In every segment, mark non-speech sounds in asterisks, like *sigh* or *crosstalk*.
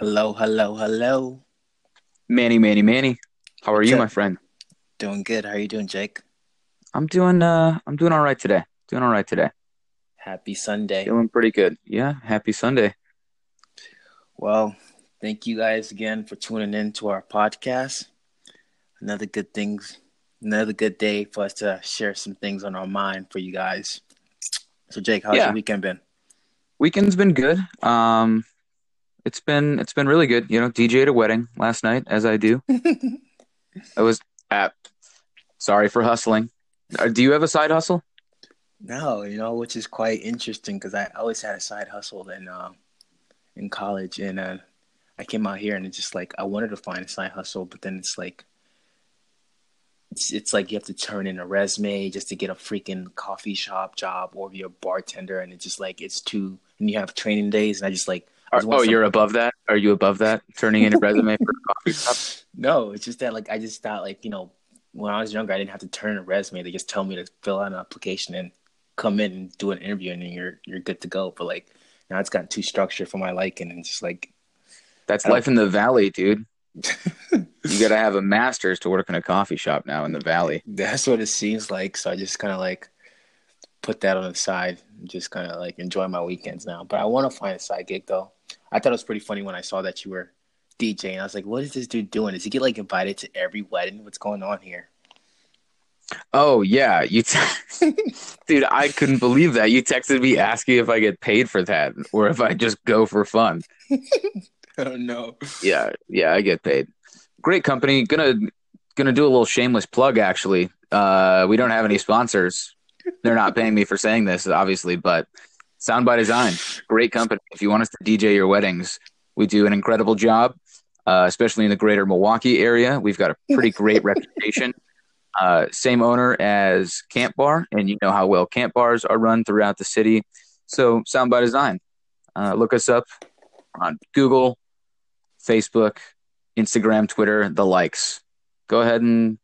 Hello, hello, hello. Manny, Manny, Manny. How are What's you, up? my friend? Doing good. How are you doing, Jake? I'm doing uh I'm doing all right today. Doing all right today. Happy Sunday. Feeling pretty good. Yeah, happy Sunday. Well, thank you guys again for tuning in to our podcast. Another good things, another good day for us to share some things on our mind for you guys. So, Jake, how's Yeah. your weekend been? Weekend's been good. Um it's been it's been really good. You know, DJ at a wedding last night, as I do. *laughs* I was at sorry for hustling. Uh, Do you have a side hustle? no, you know, which is quite interesting because I always had a side hustle in uh, in college, and uh, I came out here and it's just like I wanted to find a side hustle, but then it's like it's, it's like you have to turn in a resume just to get a freaking coffee shop job or be a bartender, and it's just like it's too. And you have training days, and I just like Are, oh, you're above that? Are you above that? Turning in a *laughs* resume for a coffee shop? No, it's just that like I just thought like you know when I was younger I didn't have to turn a resume. They just tell me to fill out an application and come in and do an interview and then you're you're good to go. But like now it's gotten too structured for my liking and it's just like That's life in the valley, dude. *laughs* You gotta have a master's to work in a coffee shop now in the valley. that's what it seems like. So I just kind of like put that on the side and just kind of like enjoy my weekends now. But I want to find a side gig though. I thought it was pretty funny when I saw that you were DJing. I was like, what is this dude doing? Does he get like invited to every wedding? What's going on here? Oh yeah, you, t- *laughs* dude. I couldn't believe that you texted me asking if I get paid for that or if I just go for fun. I don't know. Yeah, yeah, I get paid. Great company. Gonna gonna do a little shameless plug. Actually, uh, we don't have any sponsors. They're not paying me for saying this, obviously, but Sound by Design, great company. If you want us to DJ your weddings, we do an incredible job, uh, especially in the greater Milwaukee area. We've got a pretty great reputation. *laughs* Uh, same owner as Camp Bar, and you know how well camp bars are run throughout the city. So, Sound by Design. Uh, look us up on Google, Facebook, Instagram, Twitter, the likes. Go ahead and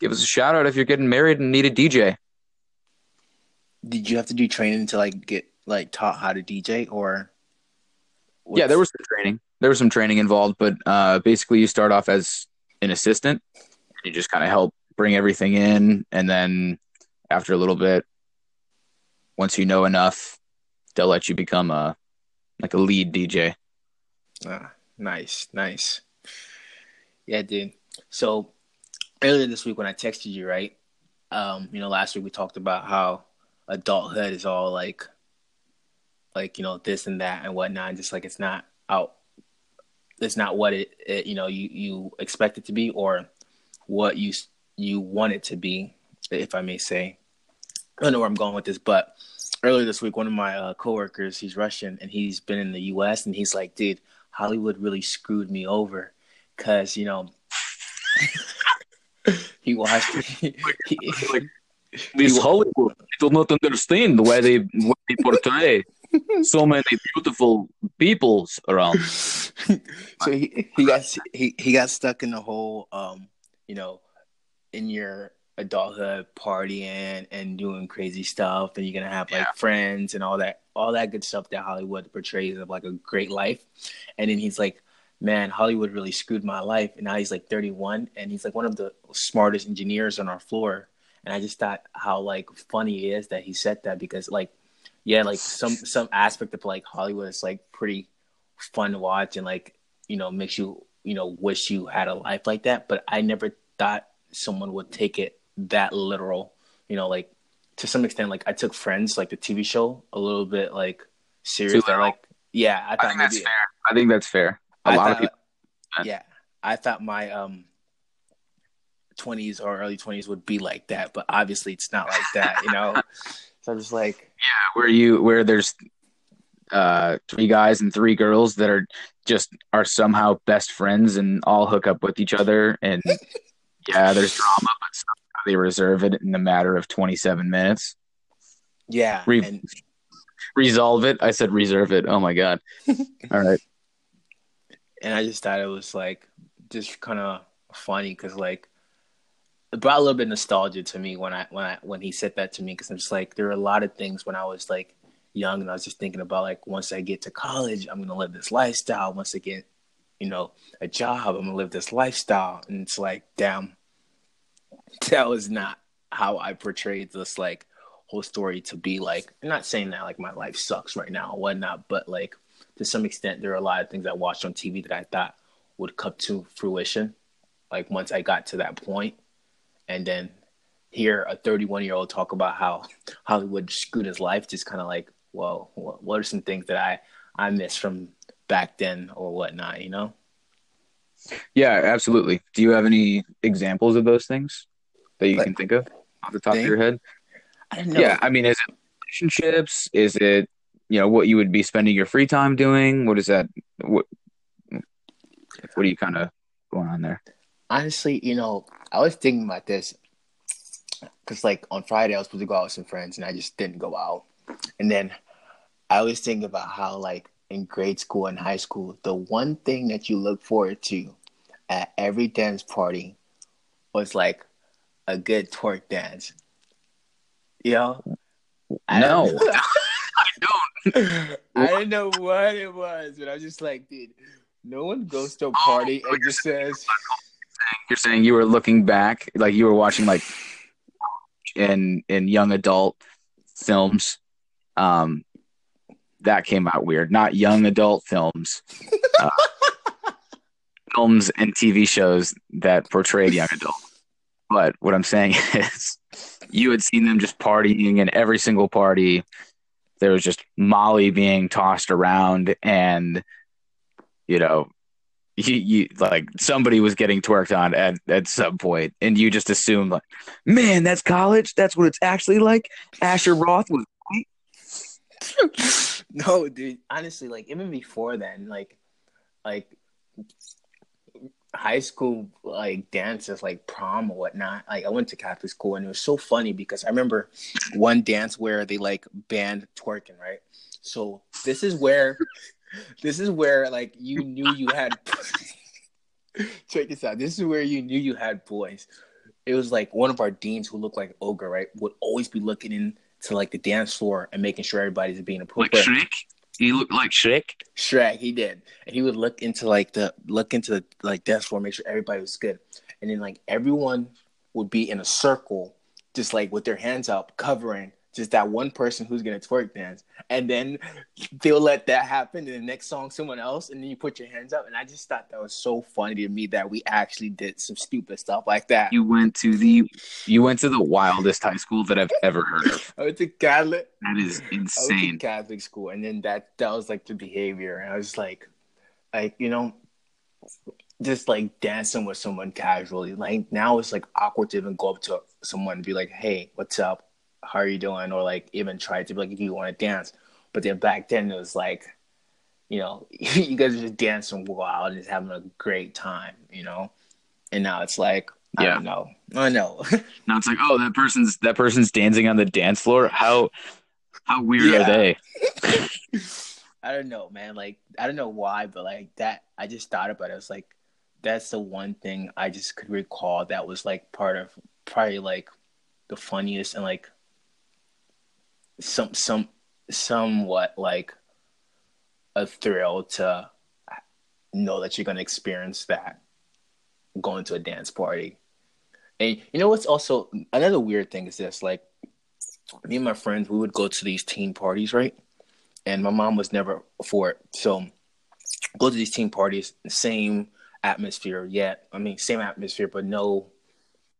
give us a shout out if you're getting married and need a DJ. Did you have to do training to like get like taught how to DJ or? Yeah, there was some training. There was some training involved, but uh, basically, you start off as an assistant. And you just kind of help bring everything in, and then after a little bit, once you know enough, they'll let you become a like a lead DJ. Ah, nice, nice. Yeah, dude. So earlier this week when I texted you, right? Um, you know, last week we talked about how adulthood is all like, like you know, this and that and whatnot. And just like it's not out, it's not what it, it you know you you expect it to be or what you you want it to be, if I may say. I don't know where I'm going with this, but earlier this week, one of my uh, coworkers, he's Russian and he's been in the U.S. and he's like, dude, Hollywood really screwed me over because you know *laughs* he watched he, he- *laughs* This Hollywood, I do not understand why they why they portray *laughs* so many beautiful peoples around. *laughs* so he, he got he, he got stuck in the whole um you know in your adulthood partying and doing crazy stuff and you're gonna have like Yeah. friends and all that all that good stuff that hollywood portrays of like a great life and then he's like man hollywood really screwed my life and now he's like 31 and he's like one of the smartest engineers on our floor and i just thought how like funny it is that he said that because like yeah like some some aspect of like hollywood is like pretty fun to watch and like you know makes you you know wish you had a life like that but i never thought someone would take it that literal you know like to some extent like i took friends like the tv show a little bit like serious that like yeah i I thought think that's fair. I think that's fair. A I lot of people. yeah i thought my um 20s or early 20s would be like that but obviously it's not like that you know *laughs* so i'm just like yeah, where you where there's uh three guys and three girls that are just are somehow best friends and all hook up with each other. And *laughs* yeah there's drama but somehow they reserve it in a matter of 27 minutes. Yeah Re- and resolve it? I said reserve it. Oh my god. *laughs* All right. And I just thought it was like just kind of funny because like it brought a little bit of nostalgia to me when I when I when he said that to me because I'm just like there are a lot of things when I was like young and I was just thinking about like once I get to college I'm gonna live this lifestyle once I get you know, a job. I'm gonna live this lifestyle, and it's like, damn, *laughs* that was not how I portrayed this like whole story to be. Like, I'm not saying that like my life sucks right now whatnot, but like to some extent, there are a lot of things I watched on TV that I thought would come to fruition. Like once I got to that point, and then hear a 31 year old talk about how Hollywood screwed his life, just kind of like, well, what are some things that I I miss from back then or whatnot, you know? Yeah, absolutely. Do you have any examples of those things that you like, can think of off the top think? of your head? I don't know. Yeah, I mean, is it relationships? Is it you know what you would be spending your free time doing? What is that? What what are you kind of going on there? Honestly, you know, I was thinking about this because like on Friday I was supposed to go out with some friends and I just didn't go out, and then I was thinking about how like in grade school and high school, the one thing that you look forward to at every dance party was like a good twerk dance. You know? I no. Don't *laughs* I don't. I didn't know what it was, but I was just like, dude, no one goes to a oh, party oh, and just *laughs* says. You're saying you were looking back, like you were watching like in in young adult films, um, that came out weird. Not young adult films, uh, *laughs* films and TV shows that portrayed young adult. But what I'm saying *laughs* is, you had seen them just partying, and every single party, there was just Molly being tossed around, and you know, you, you like somebody was getting twerked on at at some point, and you just assume like, man, that's college. That's what it's actually like. Asher Roth was. *laughs* no, dude. Honestly, like even before then, like, like high school like dances like prom or whatnot like i went to catholic school and it was so funny because i remember one dance where they like banned twerking right so this is where this is where like you knew you had *laughs* check this out this is where you knew you had boys it was like one of our deans who looked like ogre right would always be looking into like the dance floor and making sure everybody's being appropriate like Shrek? He looked like Shrek. Shrek, he did, and he would look into like the look into the like dance floor, make sure everybody was good, and then like everyone would be in a circle, just like with their hands up, covering just that one person who's gonna twerk dance, and then they'll let that happen. And the next song, someone else, and then you put your hands up. And I just thought that was so funny to me that we actually did some stupid stuff like that. You went to the you went to the wildest high school that I've ever heard of. *laughs* I went to Catholic. That is insane. Catholic school, and then that that was like the behavior, and I was like, like you know. Just like dancing with someone casually. Like now it's like awkward to even go up to someone and be like, "Hey, what's up?" How are you doing? Or like even try to be like, if you want to dance. But then back then it was like, you know, *laughs* you guys are just dancing wild and just having a great time, you know? And now it's like, I yeah. don't know. I know. *laughs* now it's like, oh, that person's that person's dancing on the dance floor. How how weird yeah. are they? *laughs* I don't know, man. Like I don't know why, but like that I just thought about it. I was like, that's the one thing I just could recall that was like part of probably like the funniest and like some some somewhat like a thrill to know that you're going to experience that going to a dance party. And you know what's also another weird thing is this like me and my friends we would go to these teen parties, right? And my mom was never for it. So go to these teen parties, same atmosphere yet. I mean same atmosphere but no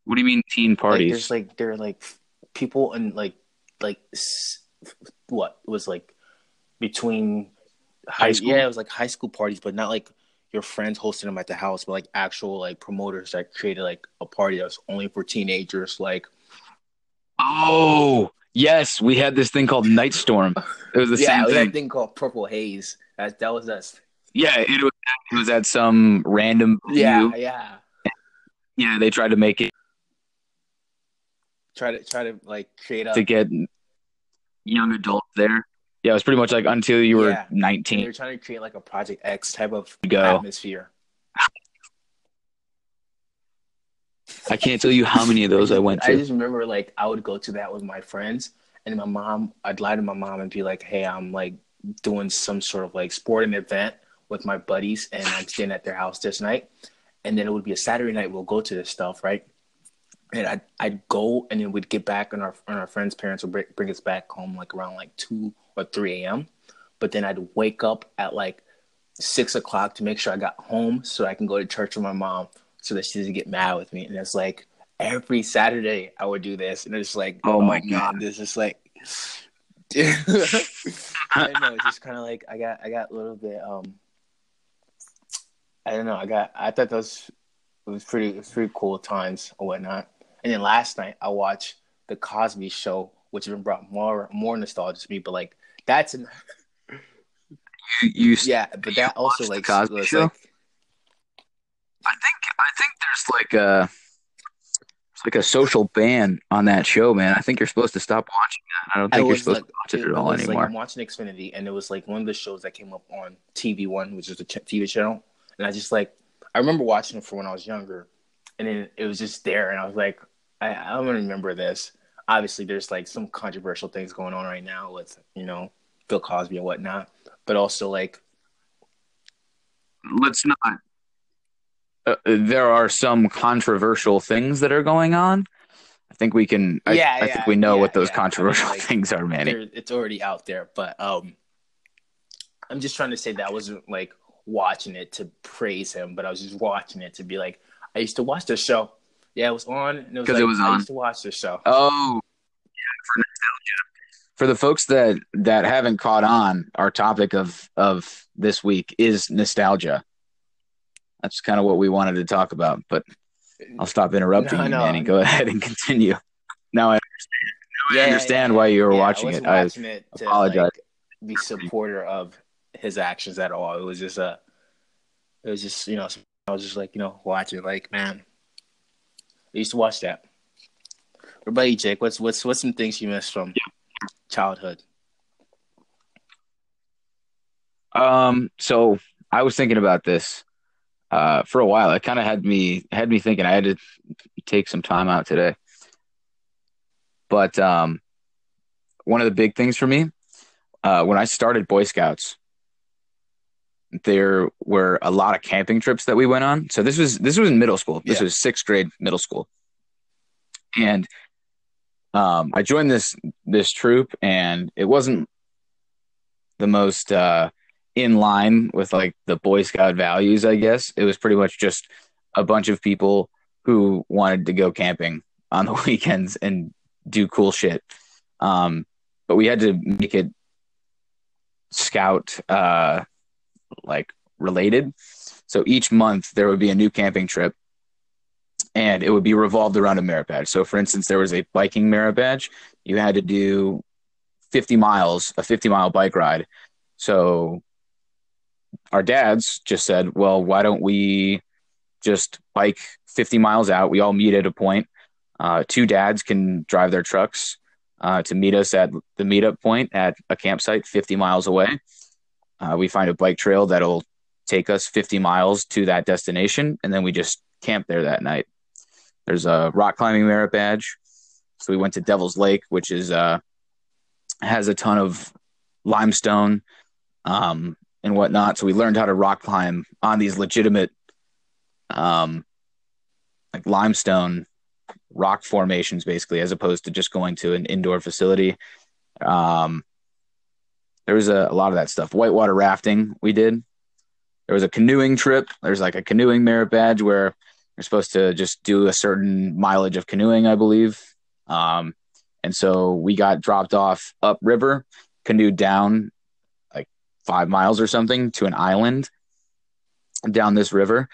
What do you mean teen parties? Like, there's like they're like people and like like what it was like between high school. Yeah, it was like high school parties, but not like your friends hosting them at the house, but like actual like promoters that created like a party that was only for teenagers. Like, oh yes, we had this thing called Night Storm. It was the *laughs* yeah, same thing. thing called Purple Haze. That that was us. Yeah, it was. It was at some random. Yeah, yeah. Yeah, they tried to make it. Try to try to like create a to get young adults there. Yeah, it was pretty much like until you were yeah. 19. They were trying to create like a Project X type of Go. atmosphere. I can't tell you how many of those I went to. I just remember like I would go to that with my friends, and my mom, I'd lie to my mom and be like, "Hey, I'm like doing some sort of like sporting event with my buddies, and I'm staying at their house this night. And then it would be a Saturday night. We'll go to this stuff, right? And I'd, I'd go, and then we'd get back, and our and our friends' parents would bring, bring us back home like around like two or three a.m. But then I'd wake up at like six o'clock to make sure I got home so I can go to church with my mom so that she doesn't get mad with me. And it's like every Saturday I would do this, and it's like, oh, my god, this is like. *laughs* I don't know. It's just kind of like I got I got a little bit um I don't know. I got I thought those it was pretty it was pretty cool times or whatnot. And then last night I watched the Cosby Show, which even brought more more nostalgia to me. But like that's an you, you yeah, but that also like Cosby was Show? like I think I think there's like a it's like a social ban on that show, man. I think you're supposed to stop watching that. I don't I think you're supposed like, to watch it at all anymore. Like, I'm watching Xfinity, and it was like one of the shows that came up on TV One, which is a ch- TV channel. And I just like, I remember watching it for when I was younger, and then it was just there, and I was like, I, I'm gonna remember this. Obviously, there's like some controversial things going on right now with you know Bill Cosby and whatnot, but also like, Let's not. Uh, there are some controversial things that are going on. I think we can. I, Yeah, I yeah, think we know yeah, what those yeah. I mean, controversial like, things are, Manny. it's already out there. But um, I'm just trying to say that I wasn't like watching it to praise him, but I was just watching it to be like, I used to watch this show. Yeah, it was on, Because it like, it was I used to watch this show. Oh, yeah, for nostalgia. For the folks that that haven't caught on, our topic of of this week is nostalgia. That's kind of what we wanted to talk about, but I'll stop interrupting No, you, no. Manny. Go *laughs* ahead and continue. Now I Yeah, yeah, understand yeah. why you were Yeah, watching I it. wasn't I it to apologize. like be supporter of his actions at all. It was just a, it was just you know I was just like you know watching like man, I used to watch that. What about you, Jake? What's what's what's some things you missed from childhood? Um, so I was thinking about this uh, for a while. It kind of had me had me thinking. I had to take some time out today. But um, one of the big things for me uh, when I started Boy Scouts, there were a lot of camping trips that we went on. So this was this was in middle school. This Yeah. was sixth grade middle school, and um, I joined this this troop, and it wasn't the most uh, in line with like the Boy Scout values. I guess it was pretty much just a bunch of people who wanted to go camping on the *laughs* weekends and do cool shit. Um, but we had to make it scout uh, like related. So each month there would be a new camping trip and it would be revolved around a merit badge. So for instance, there was a biking merit badge. You had to do 50 miles, a 50 mile bike ride. So our dads just said, well, why don't we just bike 50 miles out? We all meet at a point. Uh, two dads can drive their trucks uh, to meet us at the meetup point at a campsite 50 miles away. Uh, we find a bike trail that'll take us 50 miles to that destination, and then we just camp there that night. There's a rock climbing merit badge. So we went to Devil's Lake, which is uh, has a ton of limestone um, and whatnot. So we learned how to rock climb on these legitimate um, like limestone rock formations, basically, as opposed to just going to an indoor facility. Um, there was a, a lot of that stuff. Whitewater rafting, we did. There was a canoeing trip. There's like a canoeing merit badge where you're supposed to just do a certain mileage of canoeing, I believe. Um, and so we got dropped off upriver, canoed down like five miles or something to an island down this river.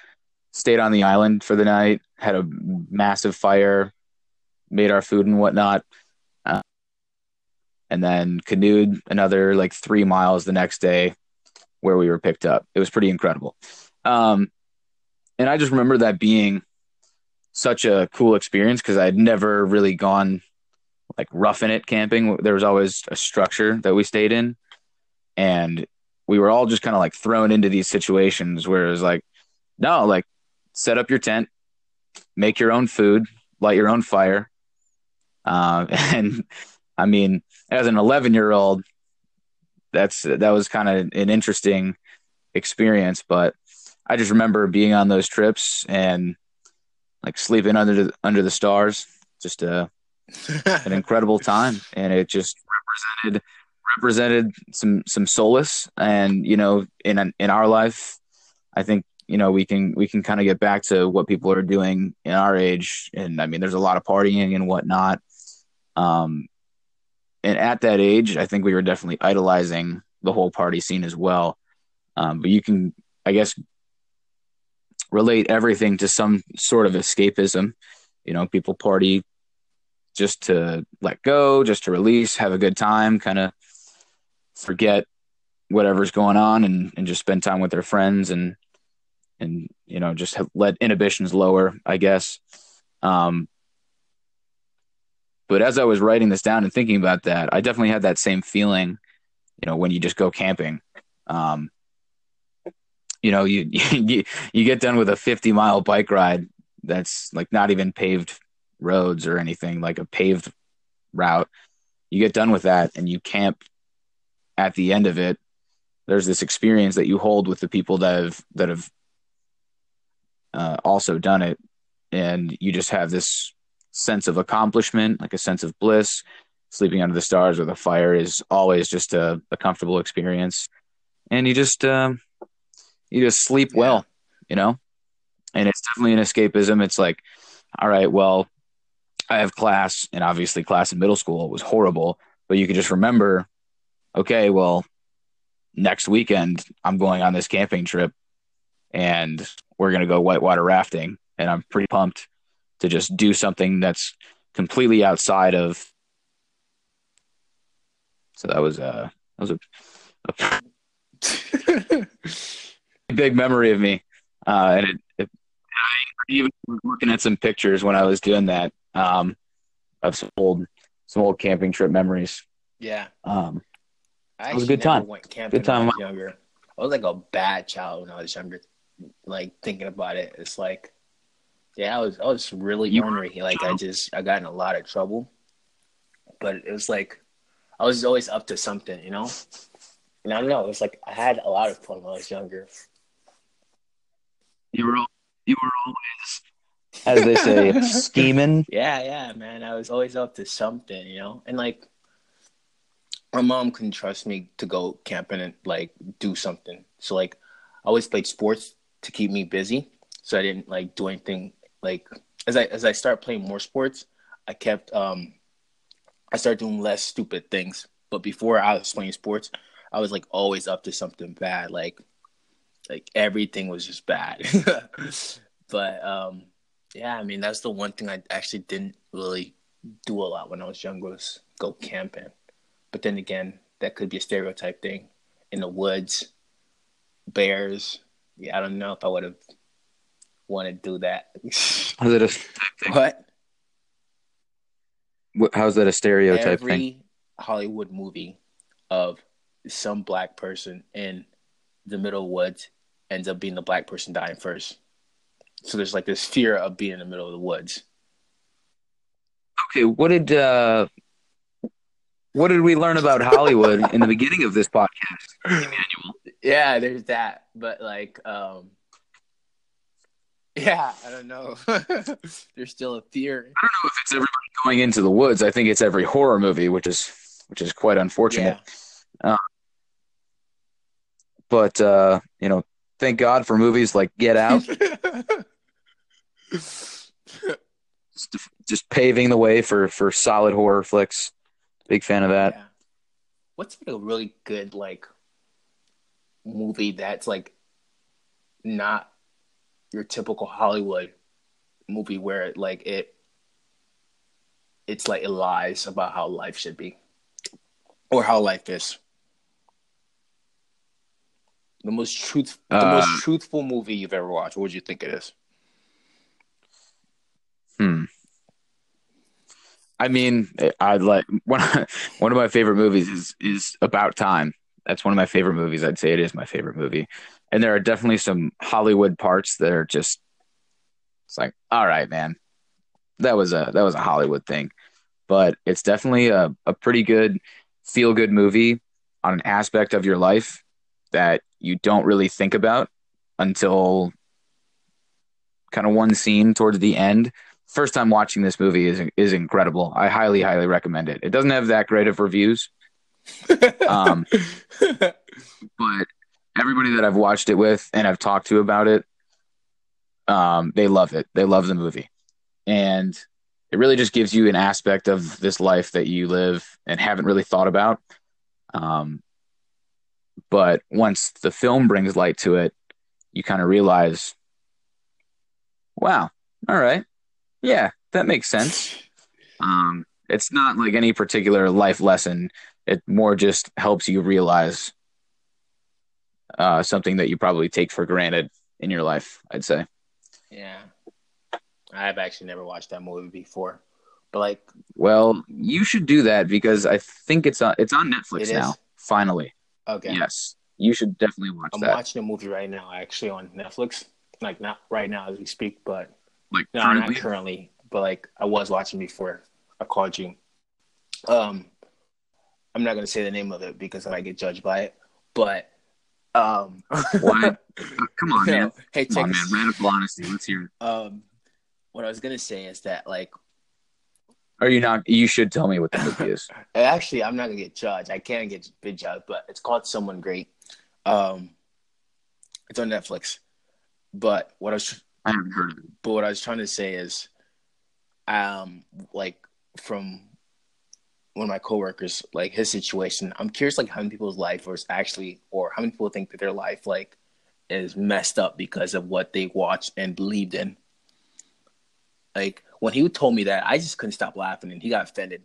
Stayed on the island for the night, had a massive fire, made our food and whatnot, and then canoed another like three miles the next day where we were picked up. It was pretty incredible. Um, and I just remember that being such a cool experience because I'd never really gone like roughing it camping. There was always a structure that we stayed in, and we were all just kind of like thrown into these situations where it was like, no, like set up your tent, make your own food, light your own fire. Uh, *laughs* and I mean, as an 11 year old, that's that was kind of an interesting experience, but I just remember being on those trips and like sleeping under the under the stars. Just a an *laughs* incredible time, and it just represented represented some some solace. And you know, in in our life, I think you know we can we can kind of get back to what people are doing in our age. And I mean, there's a lot of partying and whatnot. Um, and at that age, I think we were definitely idolizing the whole party scene as well. Um, but you can, I guess, relate everything to some sort of escapism. You know, people party just to let go, just to release, have a good time, kind of forget whatever's going on and, and just spend time with their friends and and you know just have, let inhibitions lower i guess um but as i was writing this down and thinking about that i definitely had that same feeling you know when you just go camping. Um you know you *laughs* you you get done with a 50 mile bike ride that's like not even paved roads or anything like a paved route. You get done with that and you camp at the end of it. There's this experience that you hold with the people that have that have uh, also done it. And you just have this sense of accomplishment like a sense of bliss. Sleeping under the stars or the fire is always just a, a comfortable experience. And you just um, you just sleep yeah. well you know? And it's definitely an escapism. It's like all right well i have class and obviously class in middle school was horrible but you can just remember okay well next weekend i'm going on this camping trip and we're going to go whitewater rafting and i'm pretty pumped to just do something that's completely outside of so that was uh that was a, a *laughs* big memory of me. Uh, and it, it, I even was looking at some pictures when I was doing that um, of some old some old camping trip memories. Yeah. Um, it was a good time. Went camping good time. When I was younger. I was like a bad child when I was younger. Like thinking about it, it's like, yeah, I was I was really ornery. Like I just I got in a lot of trouble, but it was like I was always up to something, you know. And I don't know. It was like I had a lot of fun when I was younger. You were you were always, *laughs* as they say, *laughs* scheming. Yeah, yeah, man. I was always up to something, you know. And like, my mom couldn't trust me to go camping and like do something. So like, I always played sports to keep me busy. So I didn't like do anything like as I as I start playing more sports, I kept um I started doing less stupid things. But before I was playing sports, I was like always up to something bad. Like like everything was just bad. *laughs* but um yeah, I mean that's the one thing I actually didn't really do a lot when I was younger was go camping. But then again, that could be a stereotype thing. In the woods, bears. Yeah, I don't know if I would have wanted to do that. Is it a what? How's that a stereotype Every thing? Hollywood movie of some black person in the middle woods ends up being the black person dying first. So there's like this fear of being in the middle of the woods. Okay, what did uh what did we learn about Hollywood in the beginning of this podcast, Emmanuel? *laughs* Yeah, there's that. But like um yeah, I don't know. *laughs* There's still a fear. I don't know if it's everybody going into the woods. I think it's every horror movie, which is which is quite unfortunate. Yeah. Uh, but uh, you know, thank God for movies like Get Out. *laughs* just, just, paving the way for for solid horror flicks. Big fan of that. Yeah. What's like a really good like movie that's like not your typical Hollywood movie where like it it's like it lies about how life should be or how life is. The most truth the uh, most truthful movie you've ever watched. What would you think it is? Hmm. I mean, I like *laughs* one. One of my favorite movies is is About Time. That's one of my favorite movies. I'd say it is my favorite movie and there are definitely some Hollywood parts that are just it's like, all right, man, that was a that was a Hollywood thing, but it's definitely a, a pretty good feel good movie on an aspect of your life that you don't really think about until kind of one scene towards the end. First time watching this movie is is incredible. I highly highly recommend it. It doesn't have that great of reviews. *laughs* um, *laughs* but everybody that I've watched it with and I've talked to about it, um, they love it. They love the movie, and it really just gives you an aspect of this life that you live and haven't really thought about. Um, but once the film brings light to it, you kind of realize, wow, all right, yeah, that makes sense. Um, it's not like any particular life lesson. It more just helps you realize uh, something that you probably take for granted in your life. I'd say. Yeah, I've actually never watched that movie before, but like, well, you should do that because I think it's on it's on Netflix It now. is? Finally, okay, yes, you should definitely watch that I'm that. watching a movie right now, actually on Netflix. Like not right now as we speak, but like no, currently, not currently. But like I was watching before I called you. Um, I'm not gonna say the name of it because I might get judged by it. But um, Why? *laughs* Uh, come on, man. *laughs* hey, Come on, man. Radical honesty. Let's hear it. Um, what I was gonna say is that like Are you not? You should tell me what the movie is. *laughs* Actually, I'm not gonna get judged. I can't get big judged, but it's called Someone Great. Um, it's on Netflix. But what I was, I haven't heard of it. but what I was trying to say is, um, like from one of my coworkers, like his situation. I'm curious, like how many people's life was actually, or how many people think that their life like is messed up because of what they watched and believed in. Like when he told me that, I just couldn't stop laughing, and he got offended.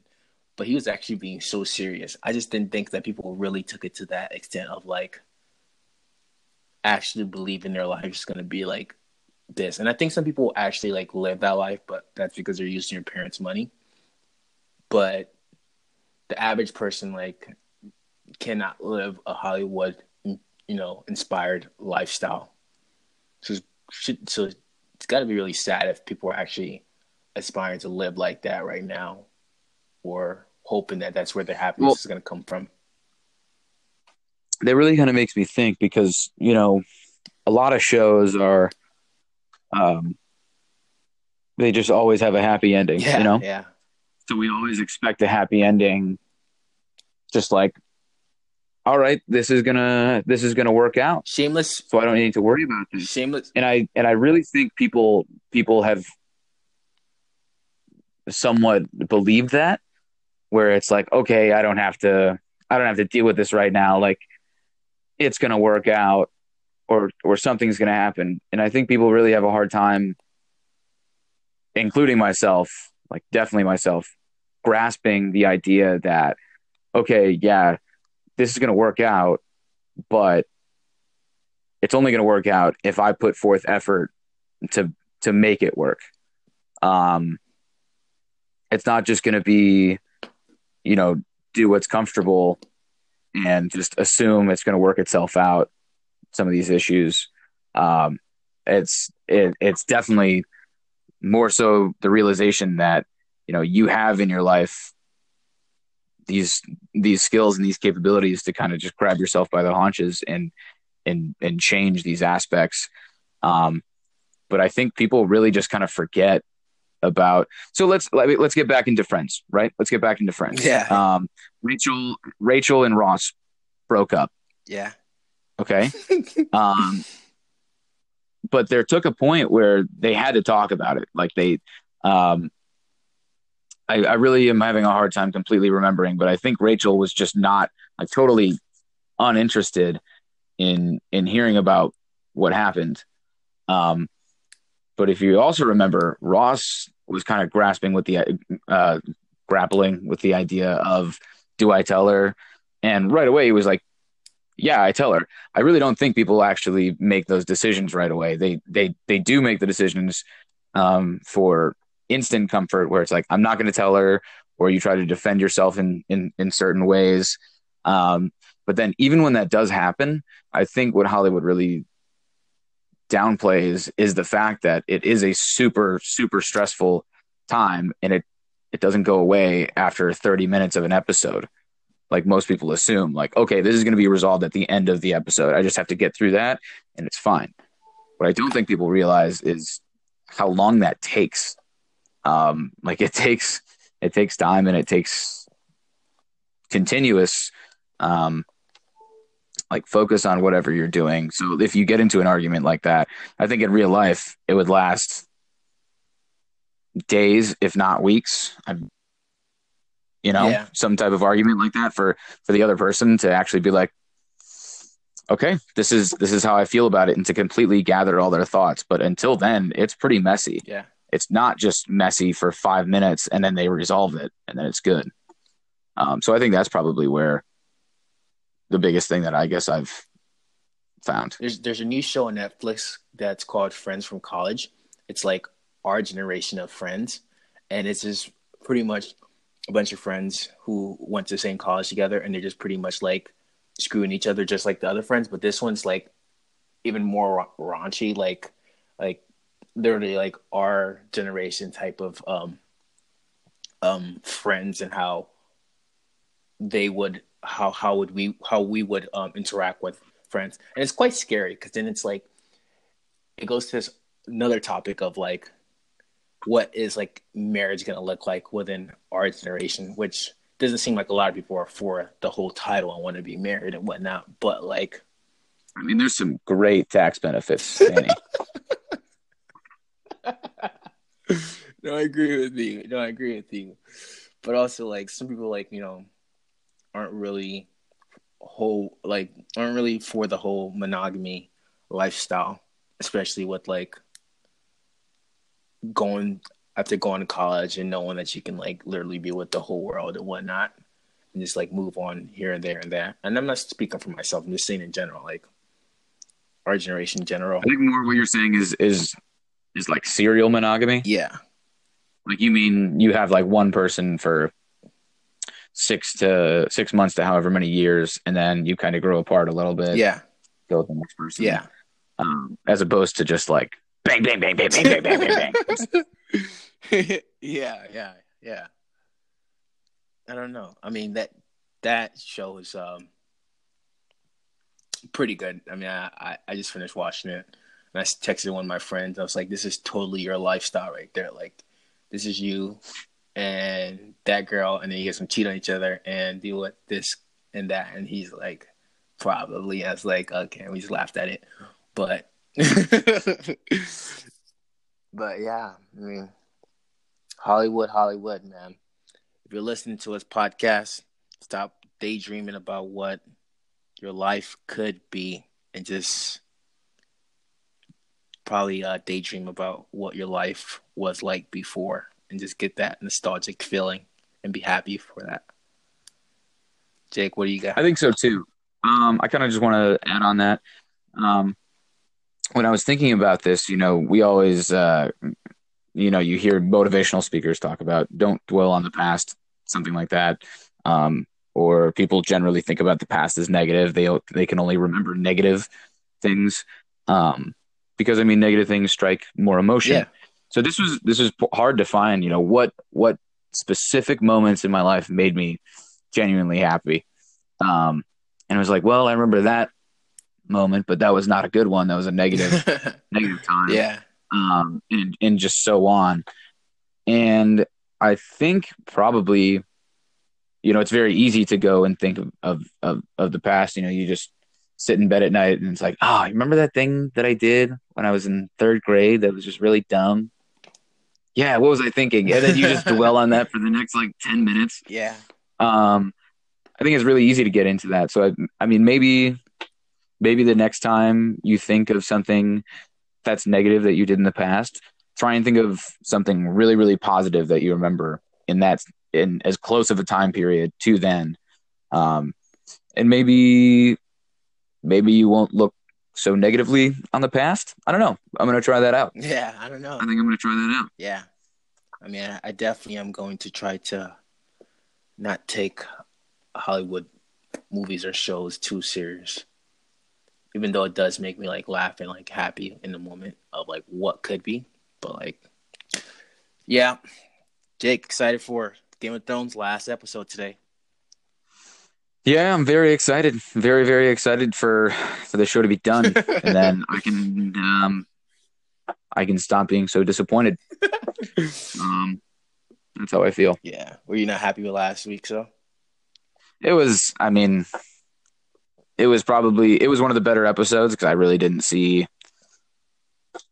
But he was actually being so serious. I just didn't think that people really took it to that extent of like actually believing their life is going to be like this. And I think some people actually like live that life, but that's because they're using your parents' money. But the average person like cannot live a Hollywood, you know, inspired lifestyle. So, so it's got to be really sad if people are actually aspiring to live like that right now, or hoping that that's where their happiness Well- is going to come from. That really kind of makes me think because you know, a lot of shows are, um, they just always have a happy ending. Yeah, You know, yeah, so we always expect a happy ending. Just like, all right, this is gonna this is gonna work out, shameless, so I don't need to worry about this. shameless. and I and I really think people people have somewhat believed that where it's like okay I don't have to I don't have to deal with this right now like it's going to work out or or something's going to happen and I think people really have a hard time including myself like definitely myself grasping the idea that okay yeah this is going to work out but it's only going to work out if I put forth effort to to make it work. Um, it's not just going to be, you know, do what's comfortable and just assume it's going to work itself out. Some of these issues, um, it's it, it's definitely more so the realization that you know you have in your life these these skills and these capabilities to kind of just grab yourself by the haunches and and and change these aspects. Um, but I think people really just kind of forget about. So let's let, let's get back into Friends, right? Let's get back into Friends. Yeah. Um, Rachel, Rachel and Ross broke up. Yeah, Okay. *laughs* um, but there took a point where they had to talk about it. Like they, um, I, I really am having a hard time completely remembering, but I think Rachel was just not like totally uninterested in in hearing about what happened. Um, but if you also remember, Ross was kind of grasping with the uh, grappling with the idea of do I tell her? And right away he was like, yeah, I tell her. I really don't think people actually make those decisions right away. They they they do make the decisions um, for instant comfort, where it's like I'm not going to tell her, or you try to defend yourself in in in certain ways. Um, but then even when that does happen, I think what Hollywood really downplays is the fact that it is a super super stressful time, and it it doesn't go away after 30 minutes of an episode. like most people assume. Like, okay, this is going to be resolved at the end of the episode. I just have to get through that, and it's fine. What I don't think people realize is how long that takes. Um, like it takes it takes time and it takes continuous um, like focus on whatever you're doing. So if you get into an argument like that, I think in real life it would last days, if not weeks. I'm, you know, Yeah. some type of argument like that for for the other person to actually be like, okay, this is this is how I feel about it, and to completely gather all their thoughts. But until then, it's pretty messy. Yeah. It's not just messy for five minutes and then they resolve it and then it's good. Um, so I think that's probably where the biggest thing that I guess I've found. There's there's a new show on Netflix that's called Friends from College. It's like our generation of friends, and it's just pretty much a bunch of friends who went to the same college together, and they're just pretty much like screwing each other, just like the other friends. But this one's like even more ra- raunchy, like like literally like our generation type of um um friends and how they would how how would we how we would um interact with friends and it's quite scary because then it's like it goes to this another topic of like what is like marriage going to look like within our generation which doesn't seem like a lot of people are for the whole title and want to be married and whatnot but like I mean, there's some great tax benefits, Danny. *laughs* *laughs* no i agree with you. No i agree with you. But also like some people like you know aren't really whole like aren't really for the whole monogamy lifestyle especially with like going after going to college and knowing that you can like literally be with the whole world and whatnot and just like move on here and there and there. And i'm not speaking for myself. I'm just saying in general like our generation in general. I think more what you're saying is is is like serial monogamy. yeah Like you mean you have like one person for six to six months to however many years, and then you kind of grow apart a little bit. yeah Go with the next person. yeah Um, as opposed to just like bang, bang, bang, bang, bang, bang, bang, bang, bang. *laughs* yeah, yeah, yeah. I don't know. I mean that that show is um pretty good. I mean, I I, I just finished watching it, and I texted one of my friends. I was like, "This is totally your lifestyle right there. Like, this is you and that girl, and then you guys can cheat on each other and deal with this and that." And he's like, "Probably." I was like, "Okay." And we just laughed at it, but. *laughs* But yeah, I mean, Hollywood, Hollywood, man. If you're listening to this podcast, stop daydreaming about what your life could be and just probably uh, daydream about what your life was like before and just get that nostalgic feeling and be happy for that. Jake, what do you got? I think so too. Um, I kind of just want to add on that. Um, when I was thinking about this, you know, we always, uh, you know, you hear motivational speakers talk about don't dwell on the past, something like that. Um, or people generally think about the past as negative. They they can only remember negative things, um, because I mean, negative things strike more emotion. Yeah. So this was this was hard to find. You know, what what specific moments in my life made me genuinely happy. Um, and I was like, well, I remember that moment, but that was not a good one. That was a negative *laughs* negative time. yeah. Um, and and just so on. And I think probably, you know, it's very easy to go and think of of of, of the past. You know, you just sit in bed at night and it's like, oh, you remember that thing that I did when I was in third grade that was just really dumb? Yeah, what was I thinking? And then you just *laughs* dwell on that for the next like ten minutes Yeah. um, I think it's really easy to get into that. So I, I mean, maybe, maybe the next time you think of something that's negative that you did in the past, try and think of something really, really positive that you remember in that in as close of a time period to then, um, and maybe, maybe you won't look so negatively on the past. I don't know. I'm gonna try that out. Yeah. I don't know. I think I'm gonna try that out. Yeah. I mean, I, I definitely am going to try to not take Hollywood movies or shows too serious. Even though it does make me like laugh and like happy in the moment of like what could be. But like yeah. Jake, excited for Game of Thrones last episode today. Yeah, I'm very excited. Very, very excited for for the show to be done, *laughs* and then I can um, I can stop being so disappointed. *laughs* Um, that's how I feel. Yeah. Were you not happy with last week? So. It was, I mean, it was probably it was one of the better episodes because I really didn't see.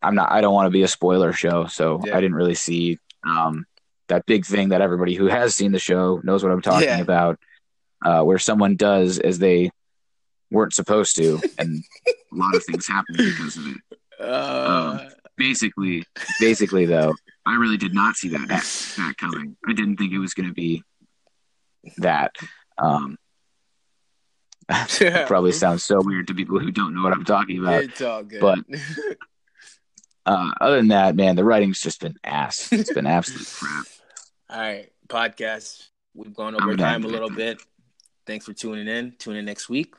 I'm not. I don't want to be a spoiler show, so Yeah. I didn't really see um, that big thing that everybody who has seen the show knows what I'm talking Yeah. about, uh, where someone does as they weren't supposed to, and a lot of things happen because of it. Uh, Basically, basically though, I really did not see that that, that coming. I didn't think it was going to be that. Um, probably sounds so weird to people who don't know what I'm talking about. it's all good. but- Uh, other than that, man, the writing's just been ass. It's been absolute crap. *laughs* all right, podcast. We've gone I'm over time a little bit. Thanks for tuning in. Tune in next week.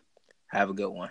Have a good one.